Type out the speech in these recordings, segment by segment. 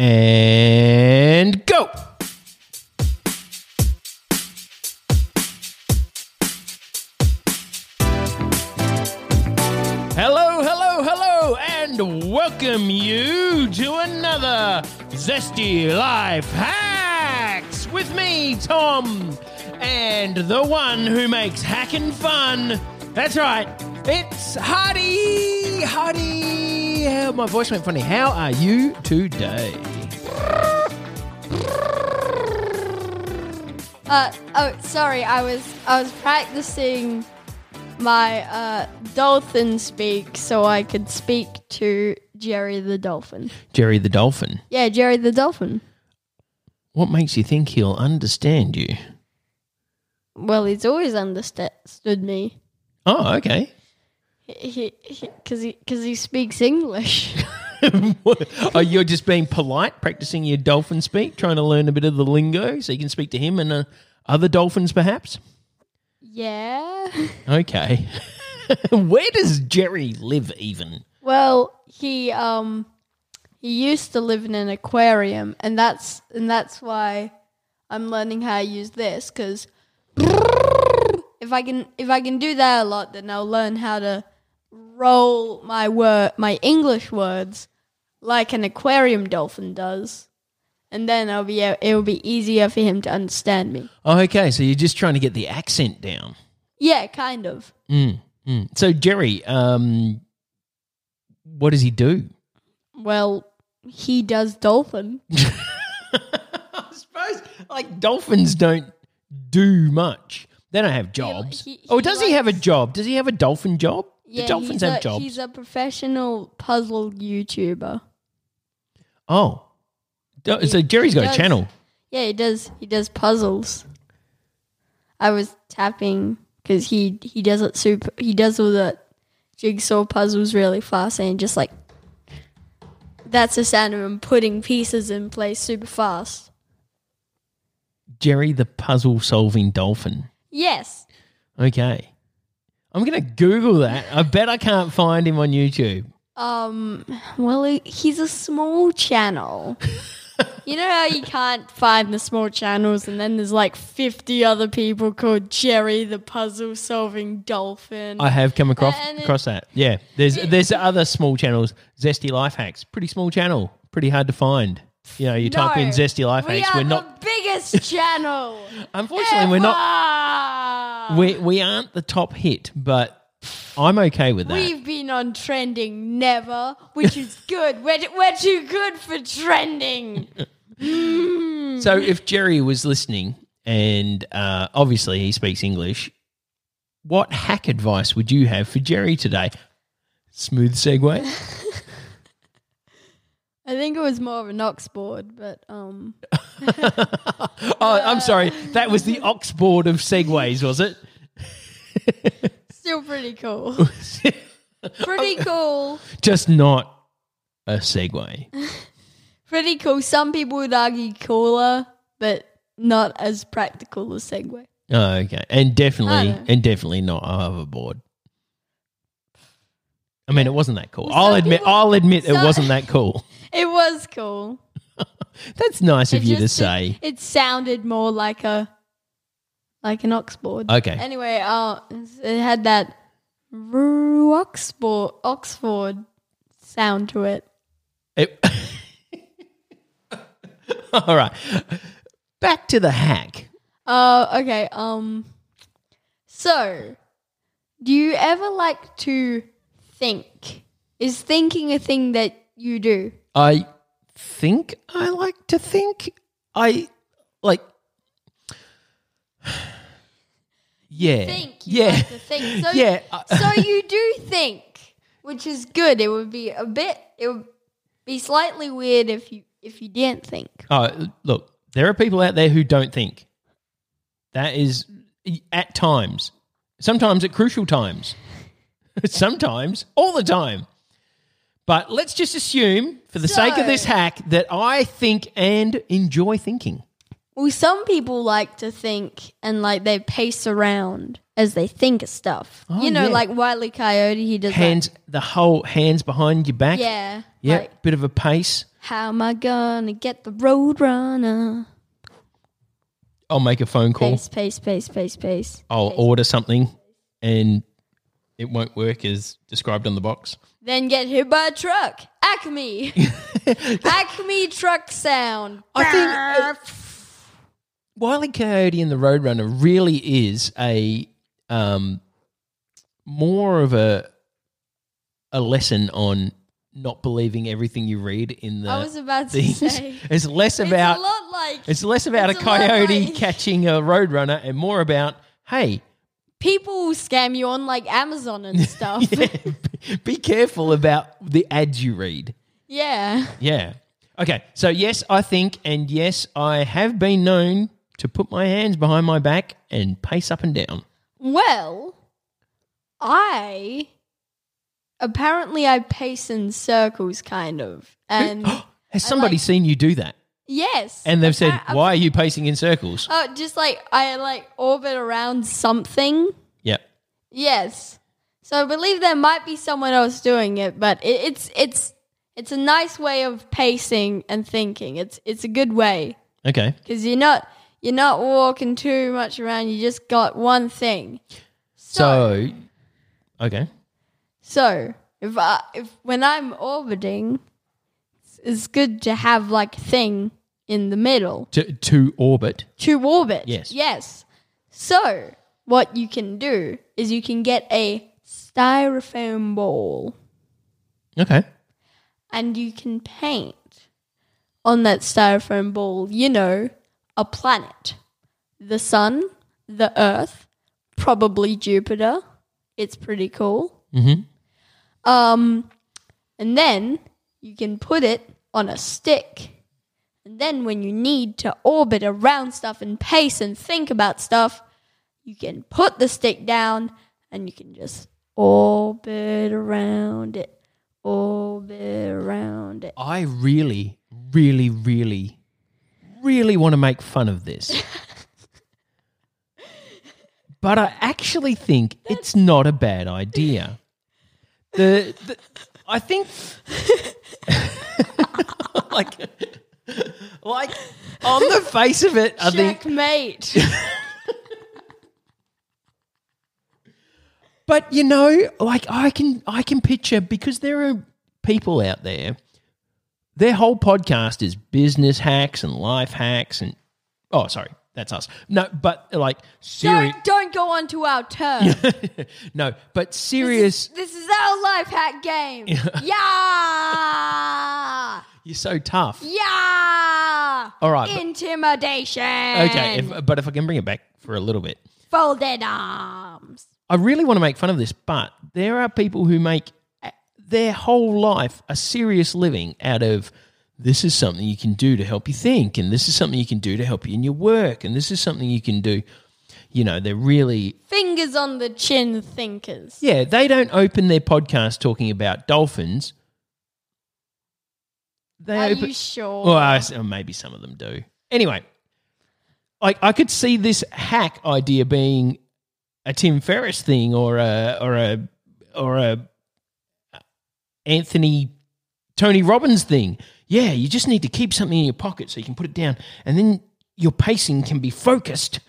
And go. Hello, hello, hello, and welcome you to another Zesty Life Hacks with me, Tom, and the one who makes hacking fun. That's right, it's Hardy. Hardy. Oh, my voice went funny. How are you today? Uh oh, sorry. I was I was practicing my uh dolphin speak so I could speak to Jerry the dolphin. Jerry the Dolphin. Yeah, Jerry the dolphin. What makes you think he'll understand you? Well, he's always understood me. Oh, okay. He because he because he, speaks English. oh, you're just being polite, practicing your dolphin speak, trying to learn a bit of the lingo so you can speak to him and uh, other dolphins, perhaps. yeah. Okay. Where does Jerry live, even? Well, he um he used to live in an aquarium, and that's and that's why I'm learning how to use this because if I can if I can do that a lot, then I'll learn how to roll my word my English words like an aquarium dolphin does, and then I'll be it will be easier for him to understand me. Oh, okay. So you're just trying to get the accent down. Yeah, kind of. Mm, mm. So Jerry, um, what does he do? Well, he does dolphin. I suppose like dolphins don't do much. They don't have jobs. he- oh, he does he have a job? Does he have a dolphin job? Yeah, Do dolphins he's have a, jobs? He's a professional puzzle YouTuber. oh, Do- so Jerry's got does. a channel. Yeah, he does. He does puzzles. I was tapping because he he does it super. He does all the jigsaw puzzles really fast and just like that's the sound of him putting pieces in place super fast. Jerry the puzzle solving dolphin. Yes. Okay. I'm going to Google that. I bet I can't find him on YouTube. Um. Well, he, he's a small channel. you know how you can't find the small channels, and then there's like 50 other people called Jerry the puzzle solving dolphin. I have come across And it- across that. Yeah. There's there's other small channels. Zesty Life Hacks. Pretty small channel. Pretty hard to find. You know, you type in No, Zesty Life we Hacks. are We're the not biggest channel. Unfortunately, we're not. We we aren't the top hit, but I'm okay with that. We've been on trending never, which is good. We're, we're too good for trending. So if Jerry was listening, and uh, obviously he speaks English, what hack advice would you have for Jerry today? Smooth segue. I think it was more of an ox board, but um, oh, I'm sorry. That was the ox board of segways, was it? Still pretty cool. pretty cool. Just not a segue. Pretty cool. Some people would argue cooler, but not as practical as Segway. Oh, okay. And definitely, and definitely not a hoverboard. I mean, it wasn't that cool. I'll Some admit. people- I'll admit it some- wasn't that cool. It was cool. That's nice of It you to just- say. It sounded more like a like an oxboard. Okay. Anyway, uh, it had that Oxford Oxford sound to it. It- All right. Back to the hack. Uh, okay. Um, so do you ever like to think? Is thinking a thing that you do? I think I like to think. I like. Yeah. Think yeah. like think. So yeah. so you do think, which is good. It would be a bit. It would be slightly weird if you if you didn't think. Oh, look, there are people out there who don't think. That is at times, sometimes at crucial times, sometimes all the time. But let's just assume, for the sake of this hack, that I think and enjoy thinking. Well, some people like to think and like they pace around as they think of stuff. Oh, you know, yeah. like Wiley Coyote, he does Hands, the whole hands behind your back. that. Yeah. Like, bit of a pace. how am I gonna get the road runner? I'll make a phone call. Pace, pace, pace, pace, pace. I'll order something, and it won't work as described on the box. Then get hit by a truck. Acme. Acme truck sound. I think Wiley Coyote and the Roadrunner really is a um, more of a a lesson on not believing everything you read in the I was about to things. say. It's less It's about a lot like it's less about it's a a coyote like- catching a roadrunner and more about hey, people scam you on like Amazon and stuff. be careful about the ads you read. yeah. Yeah. Okay. So yes, I think, and yes, I have been known to put my hands behind my back and pace up and down. Well, I apparently I pace in circles, kind of, and Has somebody like- seen you do that? yes, And they've said, Appa- "Why are you pacing in circles?" Oh, just like I like orbit around something. Yep. Yes. So I believe there might be someone else doing it, but it, it's it's it's a nice way of pacing and thinking. It's it's a good way Okay. because you're not you're not walking too much around. You just got one thing. So, okay. So if I if when I'm orbiting, it's, it's good to have like a thing in the middle To to orbit. to orbit. Yes. Yes. So what you can do is you can get a styrofoam ball Okay. and you can paint on that styrofoam ball, you know, a planet. The sun, the earth, probably Jupiter. It's pretty cool. Mhm. Um and then you can put it on a stick. And then when you need to orbit around stuff and pace and think about stuff, you can put the stick down and you can just orbit around it. Orbit around it. I really, really, really, really want to make fun of this. but I actually think it's not a bad idea. The, the I think like like on the face of it, I think Checkmate. But you know, like I can I can picture because there are people out there. Their whole podcast is business hacks and life hacks and oh sorry, that's us. No, but like serious don't, don't go on to our turn. No, but serious This is our life hack game. yeah. you're so tough. Yeah. All right, but- Intimidation. Okay, if, but if I can bring it back for a little bit. Folded arms. I really want to make fun of this, but there are people who make their whole life a serious living out of this is something you can do to help you think, and this is something you can do to help you in your work, and this is something you can do. You know, they're really, Fingers on the chin thinkers. yeah, they don't open their podcast talking about dolphins. They Are open, you sure? well, I or oh, maybe some of them do. Anyway, like I could see this hack idea being a Tim Ferriss thing or a or a or a Anthony Tony Robbins thing. Yeah, you just need to keep something in your pocket so you can put it down, and then your pacing can be focused.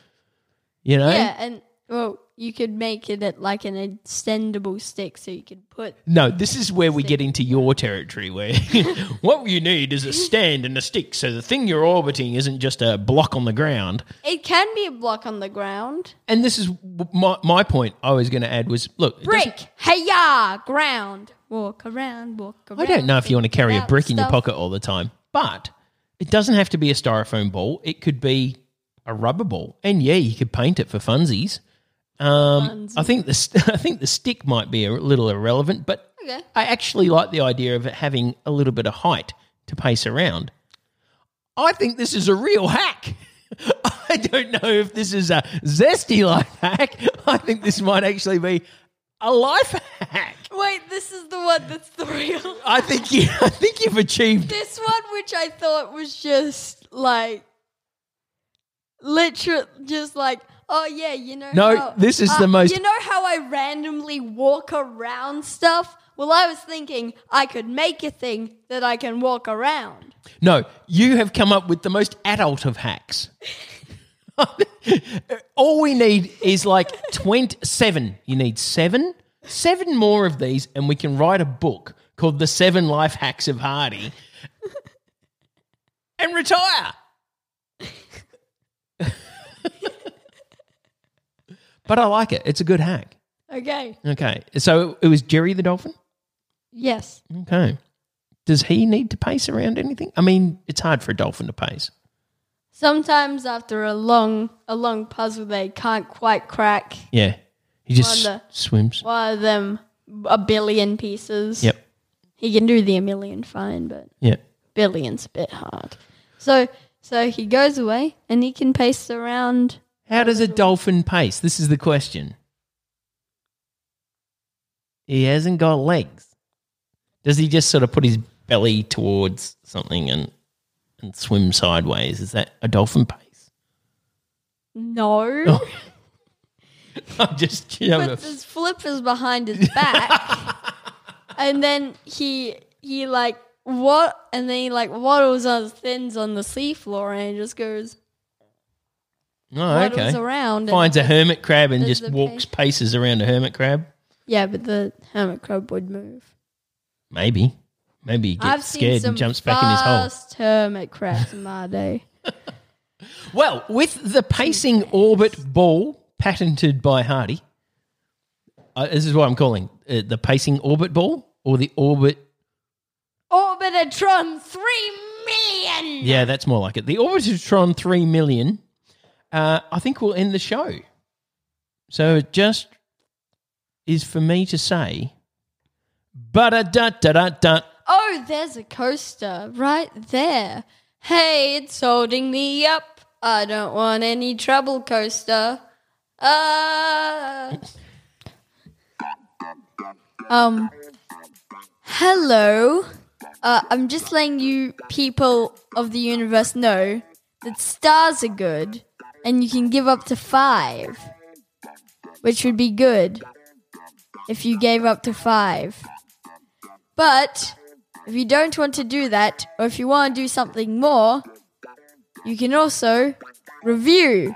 You know? Yeah, and well, you could make it at like an extendable stick, so you could put. No, this is where we get into your territory where what you need is a stand and a stick so the thing you're orbiting isn't just a block on the ground. It can be a block on the ground. And this is my, my point I was going to add was look, Brick, hey ya, ground. Walk around, walk around. I don't know if you want to carry a brick in your pocket all the time, but it doesn't have to be a styrofoam ball. It could be a rubber ball, and yeah, you could paint it for funsies. Um, I think the I think the stick might be a little irrelevant, but Okay. I actually like the idea of it having a little bit of height to pace around. I think this is a real hack. I don't know if this is a zesty life hack. I think this might actually be a life hack. Wait, this is the one that's the real. I think you, I think you've achieved this one, which I thought was just like, literal, just like, oh yeah, you know. No, how- this is uh, the most- You know how I randomly walk around stuff? Well, I was thinking I could make a thing that I can walk around. No, you have come up with the most adult of hacks. All we need is like 27. You need seven, seven more of these, and we can write a book called The Seven Life Hacks of Hardy and retire. but I like it. It's a good hack. Okay. Okay. So it was Jerry the Dolphin? Yes. Okay. Does he need to pace around anything? I mean, it's hard for a dolphin to pace. Sometimes after a long, a long puzzle, they can't quite crack Yeah. He just Wonder. swims. one of them a billion pieces. Yep. He can do the a million fine, but Yep. billion's a bit hard. So, so he goes away and he can pace around. How does a dolphin pace? This is the question. He hasn't got legs. Does he just sort of put his belly towards something and and swim sideways? Is that a dolphin pace? No, oh. I'm just puts his flippers behind his back, and then he he like what, and then he like waddles on his fins on the seafloor, and just goes Oh, waddles okay. around. and- Finds a hermit crab and just the walks pace- paces around a hermit crab. yeah, but the hermit crab would move. Maybe. Maybe he gets I've seen scared some and jumps back in his hole. fast hermit crabs in my day. Well, with the pacing orbit ball patented by Hardy, uh, this is what I'm calling uh, the pacing orbit ball or the orbit. Orbitatron three million. Yeah, that's more like it. The Orbitatron 3 million, uh, I think we'll end the show. So it just is for me to say, but da da da da. Oh, there's a coaster right there. Hey, it's holding me up. I don't want any trouble, coaster. Uh, um, hello. Uh, I'm just letting you people of the universe know that stars are good, and you can give up to five, which would be good if you gave up to five. But if you don't want to do that, or if you want to do something more, you can also review,